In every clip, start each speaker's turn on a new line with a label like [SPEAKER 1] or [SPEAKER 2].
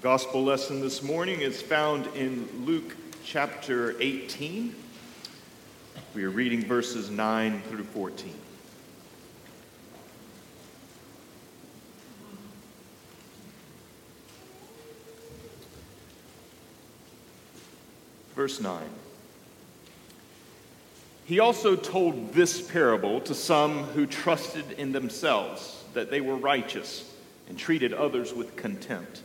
[SPEAKER 1] Gospel lesson this morning is found in Luke chapter 18. We are reading verses 9 through 14. Verse 9. He also told this parable to some who trusted in themselves that they were righteous and treated others with contempt.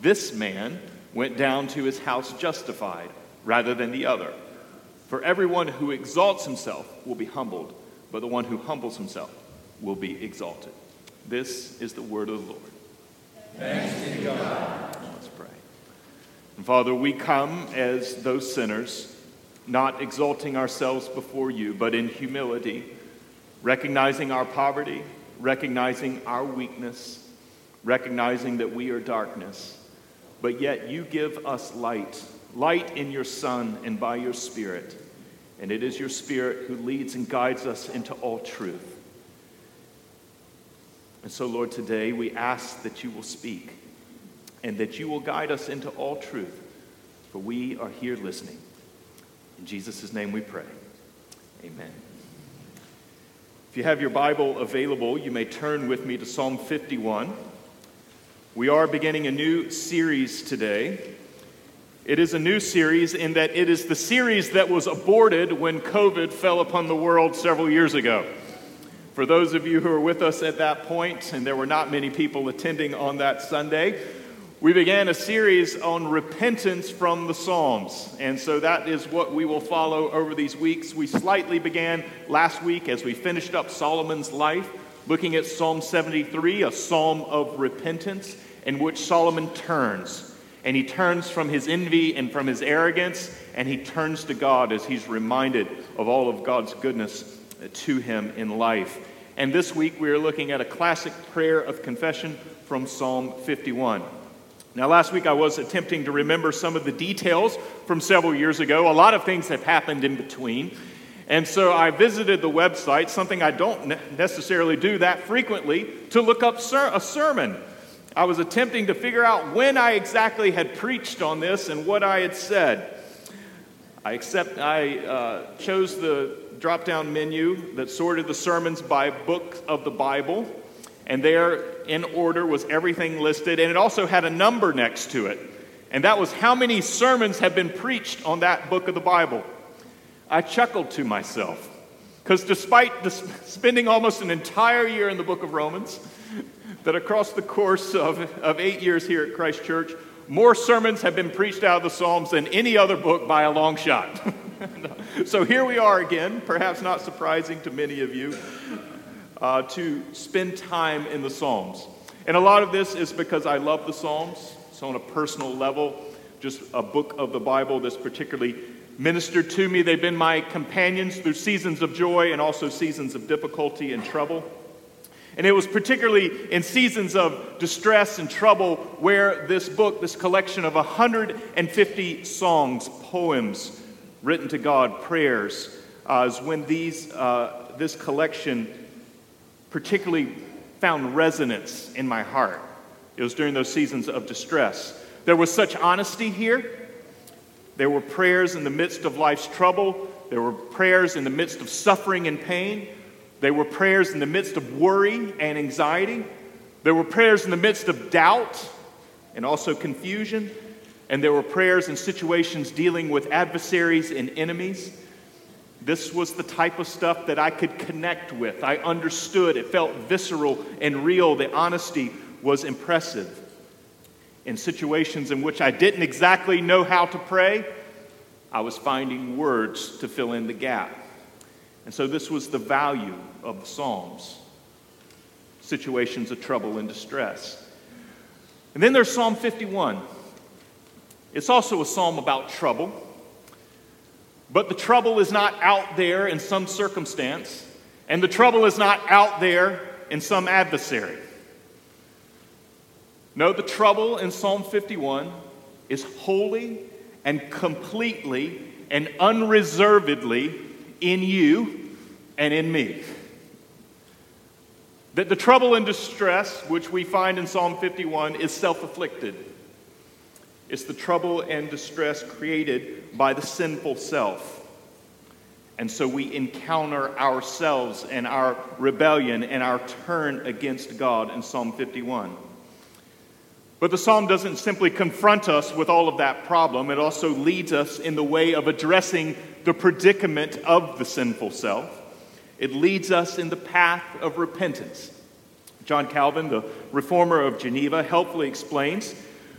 [SPEAKER 1] this man went down to his house justified rather than the other. For everyone who exalts himself will be humbled, but the one who humbles himself will be exalted. This is the word of the Lord.
[SPEAKER 2] Thanks be to God.
[SPEAKER 1] Let's pray. And Father, we come as those sinners, not exalting ourselves before you, but in humility, recognizing our poverty, recognizing our weakness, recognizing that we are darkness but yet you give us light, light in your Son and by your Spirit. And it is your Spirit who leads and guides us into all truth. And so, Lord, today we ask that you will speak and that you will guide us into all truth, for we are here listening. In Jesus' name we pray. Amen. If you have your Bible available, you may turn with me to Psalm 51. We are beginning a new series today. It is a new series in that it is the series that was aborted when COVID fell upon the world several years ago. For those of you who were with us at that point, and there were not many people attending on that Sunday, we began a series on repentance from the Psalms. And so that is what we will follow over these weeks. We slightly began last week as we finished up Solomon's life, looking at Psalm 73, a psalm of repentance in which Solomon turns. And he turns from his envy and from his arrogance, and he turns to God as he's reminded of all of God's goodness to him in life. And this week we are looking at a classic prayer of confession from Psalm 51. Now, last week I was attempting to remember some of the details from several years ago. A lot of things have happened in between. And so I visited the website, something I don't necessarily do that frequently, to look up ser- a sermon I was attempting to figure out when I exactly had preached on this and what I had said. I accept, I uh, chose the drop down menu that sorted the sermons by book of the Bible, and there in order was everything listed, and it also had a number next to it. And that was how many sermons have been preached on that book of the Bible. I chuckled to myself because despite spending almost an entire year in the book of Romans, that across the course of, of eight years here at Christ Church, more sermons have been preached out of the Psalms than any other book by a long shot. so here we are again, perhaps not surprising to many of you, uh, to spend time in the Psalms. And a lot of this is because I love the Psalms. So, on a personal level, just a book of the Bible that's particularly ministered to me. They've been my companions through seasons of joy and also seasons of difficulty and trouble. And it was particularly in seasons of distress and trouble where this book, this collection of 150 songs, poems written to God, prayers, uh, is when these, uh, this collection particularly found resonance in my heart. It was during those seasons of distress. There was such honesty here. There were prayers in the midst of life's trouble. There were prayers in the midst of suffering and pain. There were prayers in the midst of worry and anxiety. There were prayers in the midst of doubt and also confusion. And there were prayers in situations dealing with adversaries and enemies. This was the type of stuff that I could connect with. I understood. It felt visceral and real. The honesty was impressive. In situations in which I didn't exactly know how to pray, I was finding words to fill in the gap. And so this was the value of the Psalms situations of trouble and distress. And then there's Psalm 51. It's also a psalm about trouble. But the trouble is not out there in some circumstance, and the trouble is not out there in some adversary. No, the trouble in Psalm 51 is wholly and completely and unreservedly in you and in me. That the trouble and distress which we find in Psalm 51 is self afflicted. It's the trouble and distress created by the sinful self. And so we encounter ourselves and our rebellion and our turn against God in Psalm 51. But the psalm doesn't simply confront us with all of that problem, it also leads us in the way of addressing the predicament of the sinful self. It leads us in the path of repentance. John Calvin, the reformer of Geneva, helpfully explains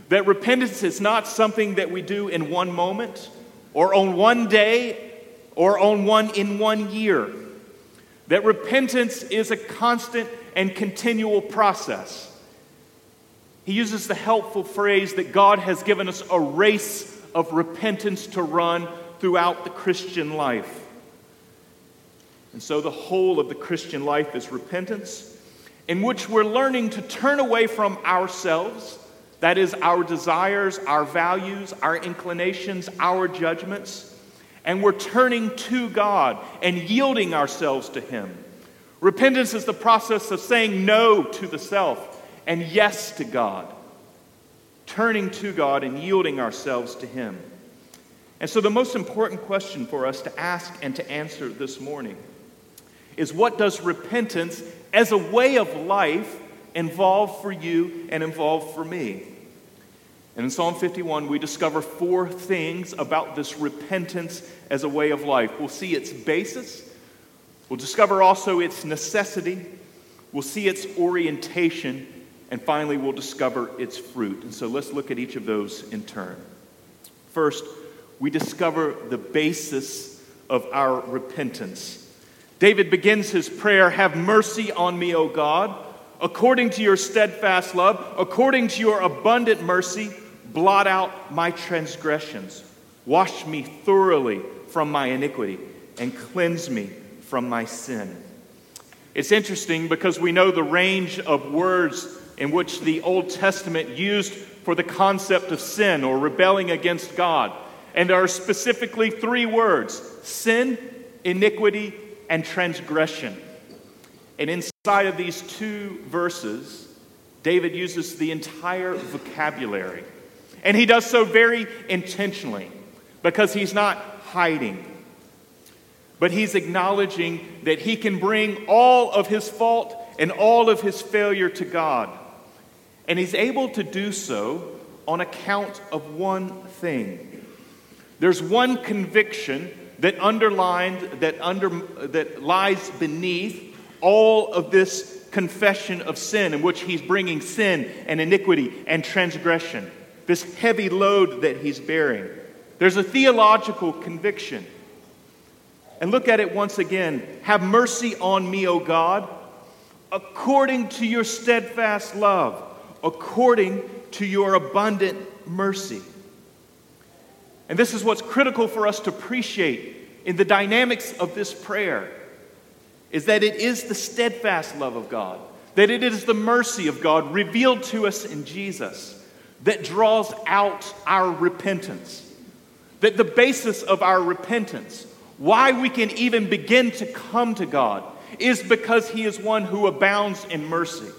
[SPEAKER 1] that repentance is not something that we do in one moment or on one day or on one in one year. That repentance is a constant and continual process. He uses the helpful phrase that God has given us a race of repentance to run throughout the Christian life. And so the whole of the Christian life is repentance, in which we're learning to turn away from ourselves, that is, our desires, our values, our inclinations, our judgments, and we're turning to God and yielding ourselves to Him. Repentance is the process of saying no to the self and yes to God, turning to God and yielding ourselves to Him. And so, the most important question for us to ask and to answer this morning is what does repentance as a way of life involve for you and involve for me? And in Psalm 51, we discover four things about this repentance as a way of life. We'll see its basis, we'll discover also its necessity, we'll see its orientation, and finally, we'll discover its fruit. And so let's look at each of those in turn. First, we discover the basis of our repentance. David begins his prayer Have mercy on me, O God, according to your steadfast love, according to your abundant mercy, blot out my transgressions. Wash me thoroughly from my iniquity and cleanse me from my sin. It's interesting because we know the range of words in which the Old Testament used for the concept of sin or rebelling against God. And there are specifically three words sin, iniquity, and transgression. And inside of these two verses, David uses the entire vocabulary. And he does so very intentionally because he's not hiding, but he's acknowledging that he can bring all of his fault and all of his failure to God. And he's able to do so on account of one thing. There's one conviction that underlined, that, under, that lies beneath all of this confession of sin, in which he's bringing sin and iniquity and transgression, this heavy load that he's bearing. There's a theological conviction. And look at it once again. Have mercy on me, O God, according to your steadfast love according to your abundant mercy. And this is what's critical for us to appreciate in the dynamics of this prayer is that it is the steadfast love of God, that it is the mercy of God revealed to us in Jesus that draws out our repentance. That the basis of our repentance, why we can even begin to come to God, is because He is one who abounds in mercy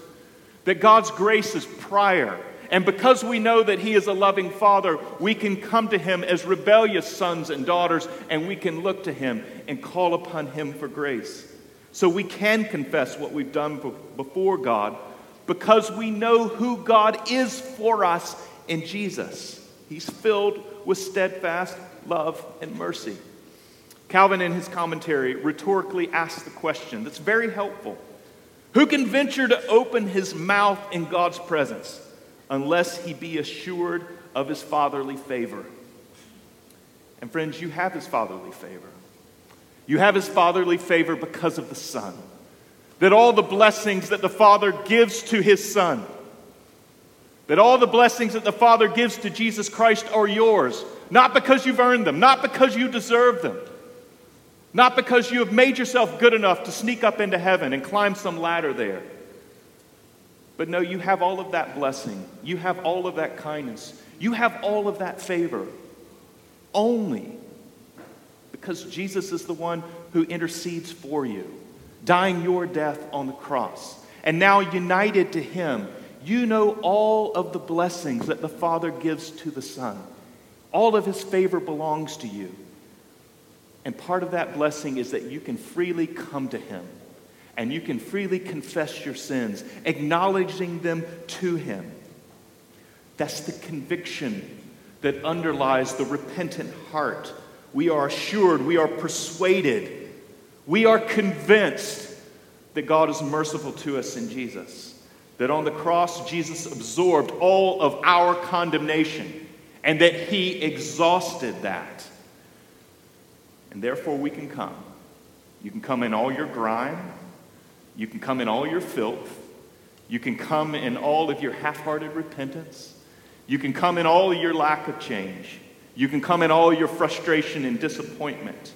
[SPEAKER 1] that God's grace is prior. And because we know that He is a loving Father, we can come to Him as rebellious sons and daughters, and we can look to Him and call upon Him for grace. So we can confess what we've done before God because we know who God is for us in Jesus. He's filled with steadfast love and mercy. Calvin, in his commentary, rhetorically asks the question that's very helpful who can venture to open his mouth in God's presence unless he be assured of his fatherly favor? And friends, you have his fatherly favor. You have his fatherly favor because of the Son. That all the blessings that the Father gives to his Son, That all the blessings that the Father gives to Jesus Christ are yours, not because you've earned them, not because you deserve them, not because you have made yourself good enough to sneak up into heaven and climb some ladder there. But no, you have all of that blessing. You have all of that kindness. You have all of that favor only because Jesus is the one who intercedes for you, dying your death on the cross. And now, united to Him, you know all of the blessings that the Father gives to the Son. All of His favor belongs to you. And part of that blessing is that you can freely come to Him and you can freely confess your sins, acknowledging them to Him. That's the conviction that underlies the repentant heart. We are assured, we are persuaded, we are convinced that God is merciful to us in Jesus. That on the cross, Jesus absorbed all of our condemnation and that He exhausted that. And therefore, we can come. You can come in all your grime, you can come in all your filth, you can come in all of your half hearted repentance, you can come in all your lack of change, you can come in all your frustration and disappointment,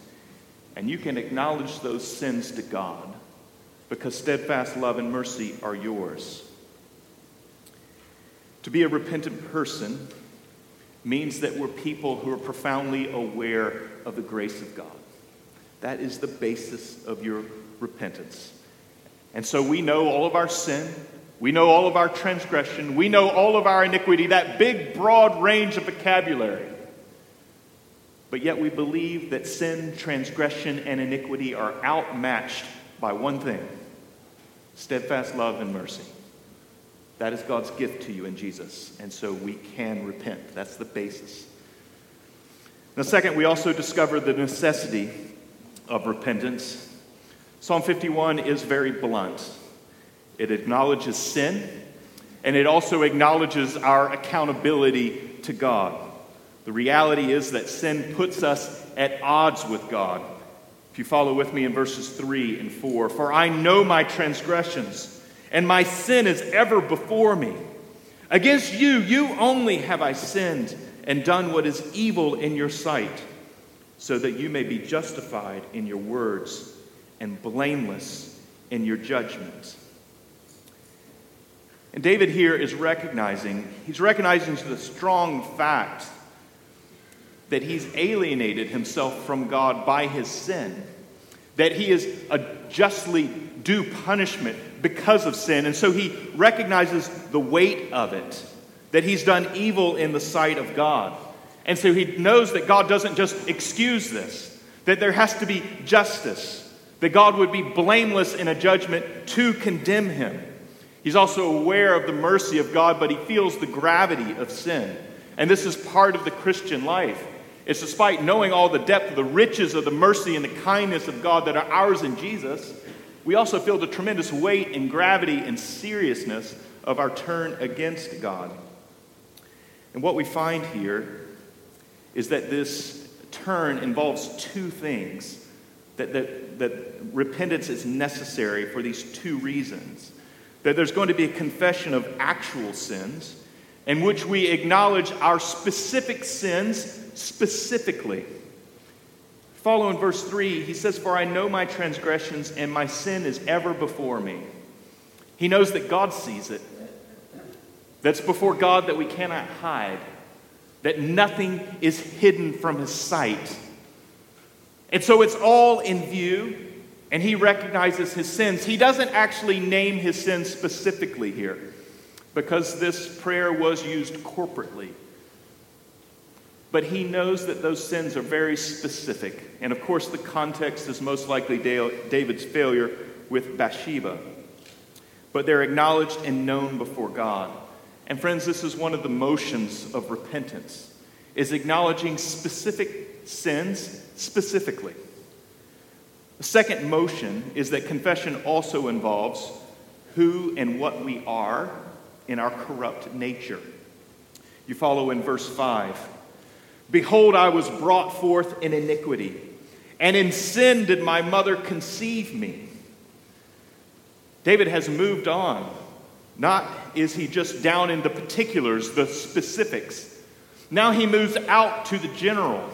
[SPEAKER 1] and you can acknowledge those sins to God because steadfast love and mercy are yours. To be a repentant person means that we're people who are profoundly aware of the grace of God. That is the basis of your repentance. And so we know all of our sin, we know all of our transgression, we know all of our iniquity, that big, broad range of vocabulary. But yet we believe that sin, transgression, and iniquity are outmatched by one thing steadfast love and mercy. That is God's gift to you in Jesus. And so we can repent. That's the basis. Now, second, we also discover the necessity of repentance. Psalm 51 is very blunt. It acknowledges sin, and it also acknowledges our accountability to God. The reality is that sin puts us at odds with God. If you follow with me in verses 3 and 4, for I know my transgressions, and my sin is ever before me. Against you, you only have I sinned and done what is evil in your sight, so that you may be justified in your words and blameless in your judgment. And David here is recognizing, he's recognizing the strong fact that he's alienated himself from God by his sin, that he is a justly due punishment because of sin. And so he recognizes the weight of it, that he's done evil in the sight of God. And so he knows that God doesn't just excuse this, that there has to be justice, that God would be blameless in a judgment to condemn him. He's also aware of the mercy of God, but he feels the gravity of sin. And this is part of the Christian life. It's despite knowing all the depth of the riches of the mercy and the kindness of God that are ours in Jesus, we also feel the tremendous weight and gravity and seriousness of our turn against God. And what we find here is that this turn involves two things. That, that, that repentance is necessary for these two reasons. That there's going to be a confession of actual sins, in which we acknowledge our specific sins specifically. Follow in verse 3, he says, For I know my transgressions, and my sin is ever before me. He knows that God sees it. That's before God that we cannot hide, that nothing is hidden from his sight. And so it's all in view, and he recognizes his sins. He doesn't actually name his sins specifically here because this prayer was used corporately. But he knows that those sins are very specific. And of course, the context is most likely David's failure with Bathsheba. But they're acknowledged and known before God. And friends, this is one of the motions of repentance, is acknowledging specific sins specifically. The second motion is that confession also involves who and what we are in our corrupt nature. You follow in verse 5. Behold, I was brought forth in iniquity, and in sin did my mother conceive me. David has moved on, not is he just down in the particulars, the specifics. Now he moves out to the general.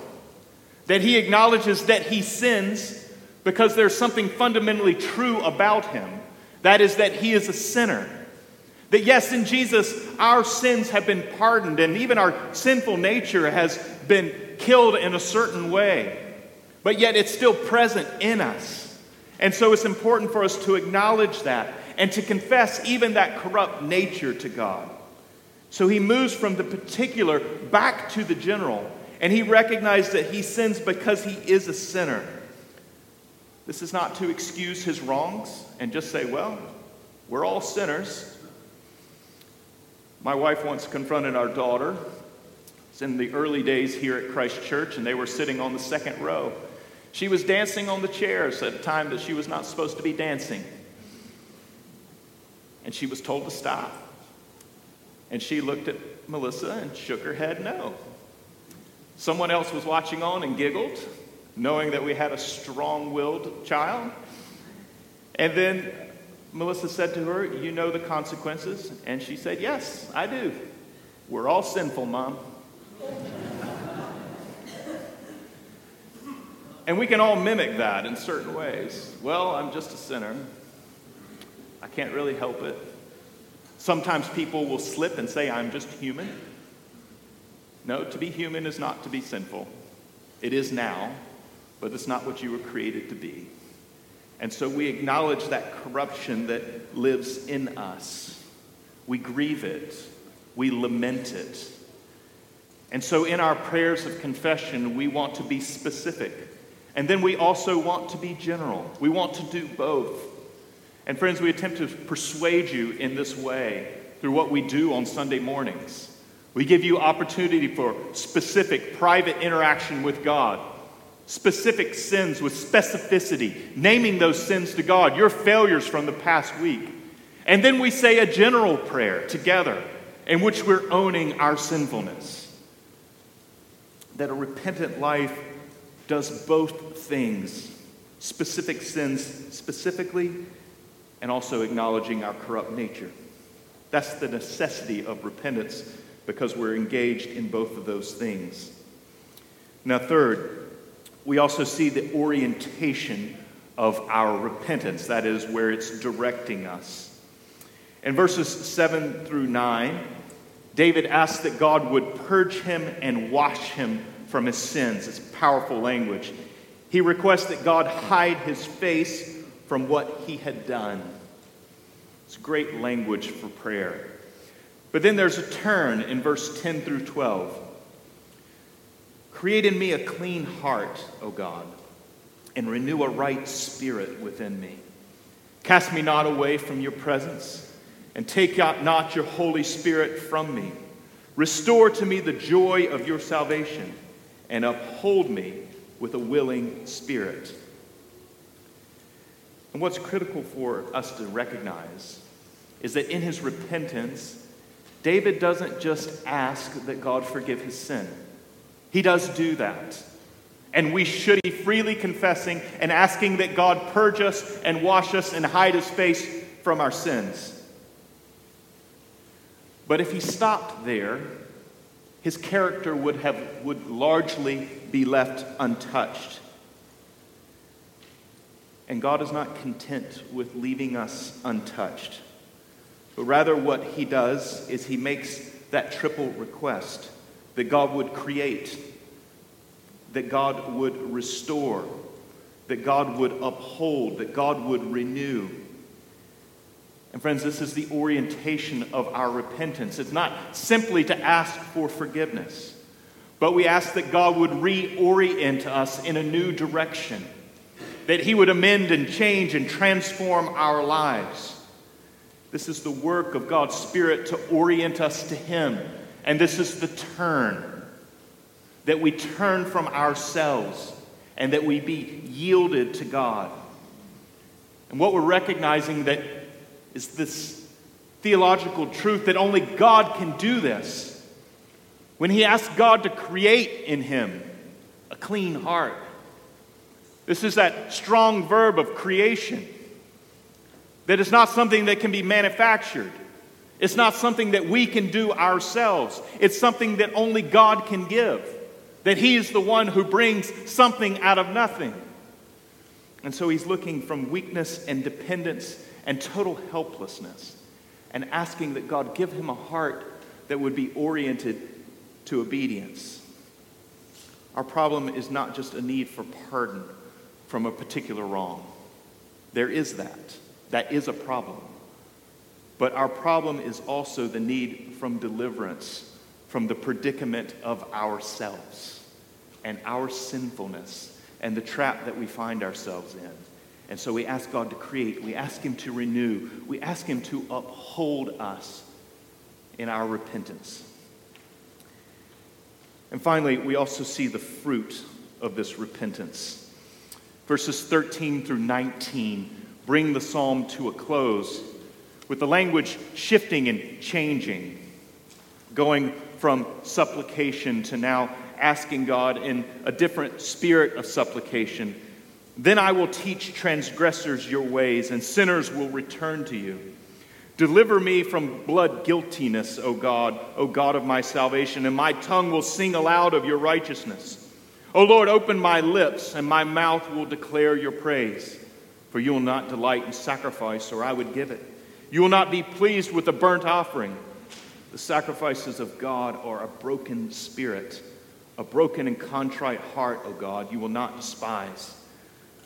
[SPEAKER 1] That he acknowledges that he sins because there's something fundamentally true about him. That is, that he is a sinner. That yes, in Jesus, our sins have been pardoned, and even our sinful nature has been killed in a certain way. But yet it's still present in us. And so it's important for us to acknowledge that and to confess even that corrupt nature to God. So he moves from the particular back to the general, and he recognizes that he sins because he is a sinner. This is not to excuse his wrongs and just say, well, we're all sinners. My wife once confronted our daughter. It's in the early days here at Christ Church, and they were sitting on the second row. She was dancing on the chairs at a time that she was not supposed to be dancing. And she was told to stop. And she looked at Melissa and shook her head no. Someone else was watching on and giggled, knowing that we had a strong willed child. And then Melissa said to her, You know the consequences? And she said, Yes, I do. We're all sinful, Mom. and we can all mimic that in certain ways. Well, I'm just a sinner. I can't really help it. Sometimes people will slip and say, I'm just human. No, to be human is not to be sinful. It is now, but it's not what you were created to be. And so we acknowledge that corruption that lives in us. We grieve it, we lament it. And so in our prayers of confession, we want to be specific. And then we also want to be general. We want to do both. And friends, we attempt to persuade you in this way through what we do on Sunday mornings. We give you opportunity for specific private interaction with God specific sins with specificity, naming those sins to God, your failures from the past week. And then we say a general prayer together in which we're owning our sinfulness. That a repentant life does both things specific sins specifically, and also acknowledging our corrupt nature. That's the necessity of repentance because we're engaged in both of those things. Now, third, we also see the orientation of our repentance, that is, where it's directing us. In verses 7 through 9, David asks that God would purge him and wash him from his sins. It's powerful language. He requests that God hide his face from what he had done. It's great language for prayer. But then there's a turn in verse 10 through 12. Create in me a clean heart, O God, and renew a right spirit within me. Cast me not away from your presence, and take not your Holy Spirit from me. Restore to me the joy of your salvation, and uphold me with a willing spirit. And what's critical for us to recognize is that in his repentance, David doesn't just ask that God forgive his sin. He does do that. And we should be freely confessing and asking that God purge us and wash us and hide his face from our sins. But if he stopped there, his character would, have, would largely be left untouched. And God is not content with leaving us untouched. But rather, what he does is he makes that triple request that God would create, that God would restore, that God would uphold, that God would renew. And friends, this is the orientation of our repentance. It's not simply to ask for forgiveness, but we ask that God would reorient us in a new direction, that He would amend and change and transform our lives. This is the work of God's Spirit to orient us to Him and this is the turn that we turn from ourselves and that we be yielded to God. And what we're recognizing that is this theological truth that only God can do this. When he asks God to create in him a clean heart. This is that strong verb of creation that is not something that can be manufactured. It's not something that we can do ourselves. It's something that only God can give. That He is the one who brings something out of nothing. And so He's looking from weakness and dependence and total helplessness and asking that God give Him a heart that would be oriented to obedience. Our problem is not just a need for pardon from a particular wrong. There is that. That is a problem. But our problem is also the need from deliverance from the predicament of ourselves and our sinfulness and the trap that we find ourselves in. And so we ask God to create, we ask Him to renew, we ask Him to uphold us in our repentance. And finally, we also see the fruit of this repentance. Verses 13 through 19 bring the psalm to a close with the language shifting and changing, going from supplication to now asking God in a different spirit of supplication. Then I will teach transgressors your ways, and sinners will return to you. Deliver me from blood guiltiness, O God, O God of my salvation, and my tongue will sing aloud of your righteousness. O Lord, open my lips, and my mouth will declare your praise. For you will not delight in sacrifice, or I would give it. You will not be pleased with a burnt offering. The sacrifices of God are a broken spirit, a broken and contrite heart, O God, you will not despise.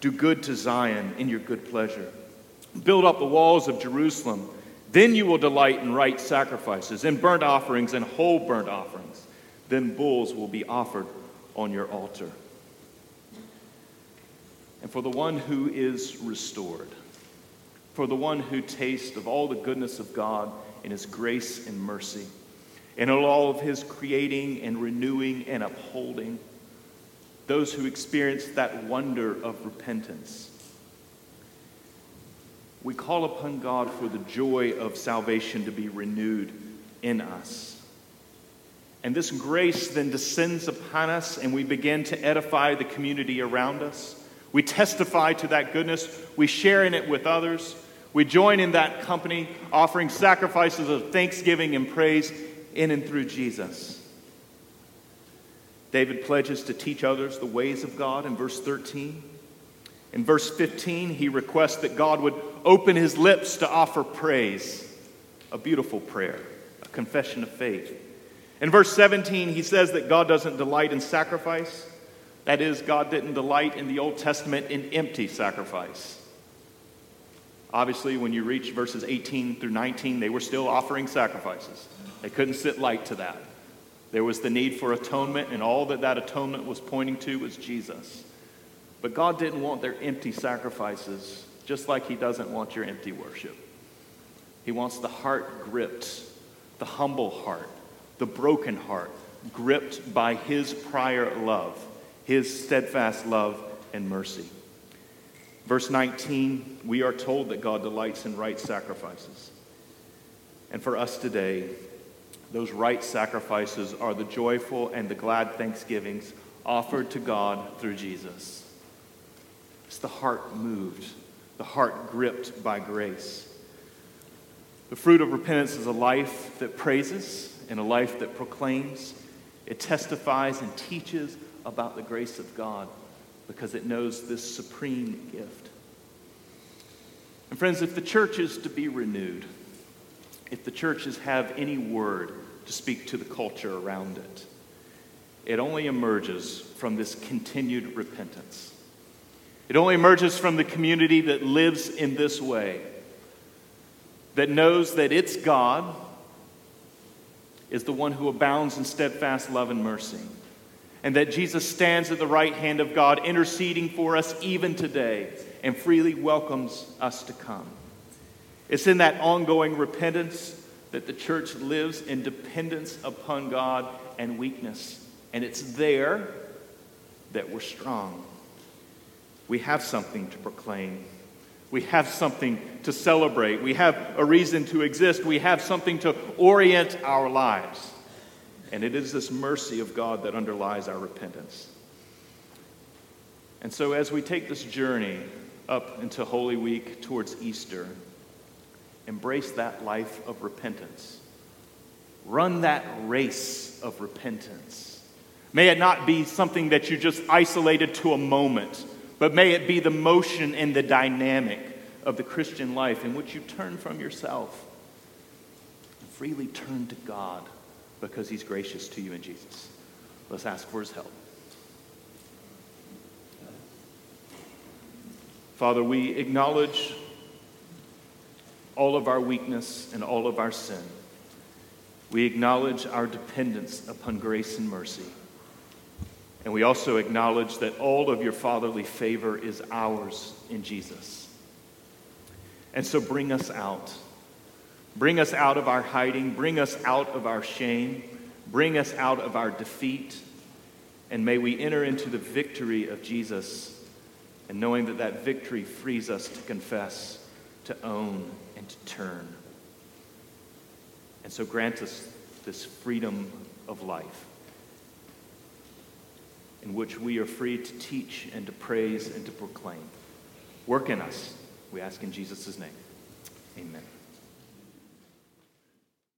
[SPEAKER 1] Do good to Zion in your good pleasure. Build up the walls of Jerusalem. Then you will delight in right sacrifices, in burnt offerings and whole burnt offerings. Then bulls will be offered on your altar. And for the one who is restored, for the one who tastes of all the goodness of God in his grace and mercy, and in all of his creating and renewing and upholding, those who experience that wonder of repentance. We call upon God for the joy of salvation to be renewed in us. And this grace then descends upon us, and we begin to edify the community around us. We testify to that goodness, we share in it with others. We join in that company, offering sacrifices of thanksgiving and praise in and through Jesus. David pledges to teach others the ways of God in verse 13. In verse 15, he requests that God would open his lips to offer praise, a beautiful prayer, a confession of faith. In verse 17, he says that God doesn't delight in sacrifice. That is, God didn't delight in the Old Testament in empty sacrifice. Obviously, when you reach verses 18 through 19, they were still offering sacrifices. They couldn't sit light to that. There was the need for atonement, and all that that atonement was pointing to was Jesus. But God didn't want their empty sacrifices, just like He doesn't want your empty worship. He wants the heart gripped, the humble heart, the broken heart, gripped by His prior love, His steadfast love and mercy. Verse 19, we are told that God delights in right sacrifices. And for us today, those right sacrifices are the joyful and the glad thanksgivings offered to God through Jesus. It's the heart moved, the heart gripped by grace. The fruit of repentance is a life that praises and a life that proclaims. It testifies and teaches about the grace of God because it knows this supreme gift. And, friends, if the church is to be renewed, if the churches have any word to speak to the culture around it, it only emerges from this continued repentance. It only emerges from the community that lives in this way, that knows that its God is the one who abounds in steadfast love and mercy and that Jesus stands at the right hand of God, interceding for us even today, and freely welcomes us to come. It's in that ongoing repentance that the church lives in dependence upon God and weakness. And it's there that we're strong. We have something to proclaim. We have something to celebrate. We have a reason to exist. We have something to orient our lives. And it is this mercy of God that underlies our repentance. And so, as we take this journey up into Holy Week towards Easter, embrace that life of repentance. Run that race of repentance. May it not be something that you just isolated to a moment, but may it be the motion and the dynamic of the Christian life in which you turn from yourself and freely turn to God because He's gracious to you in Jesus. Let's ask for His help. Father, we acknowledge all of our weakness and all of our sin. We acknowledge our dependence upon grace and mercy. And we also acknowledge that all of your fatherly favor is ours in Jesus. And so bring us out. Bring us out of our hiding. Bring us out of our shame. Bring us out of our defeat. And may we enter into the victory of Jesus, and knowing that that victory frees us to confess, to own, and to turn. And so grant us this freedom of life in which we are free to teach and to praise and to proclaim. Work in us, we ask in Jesus' name. Amen.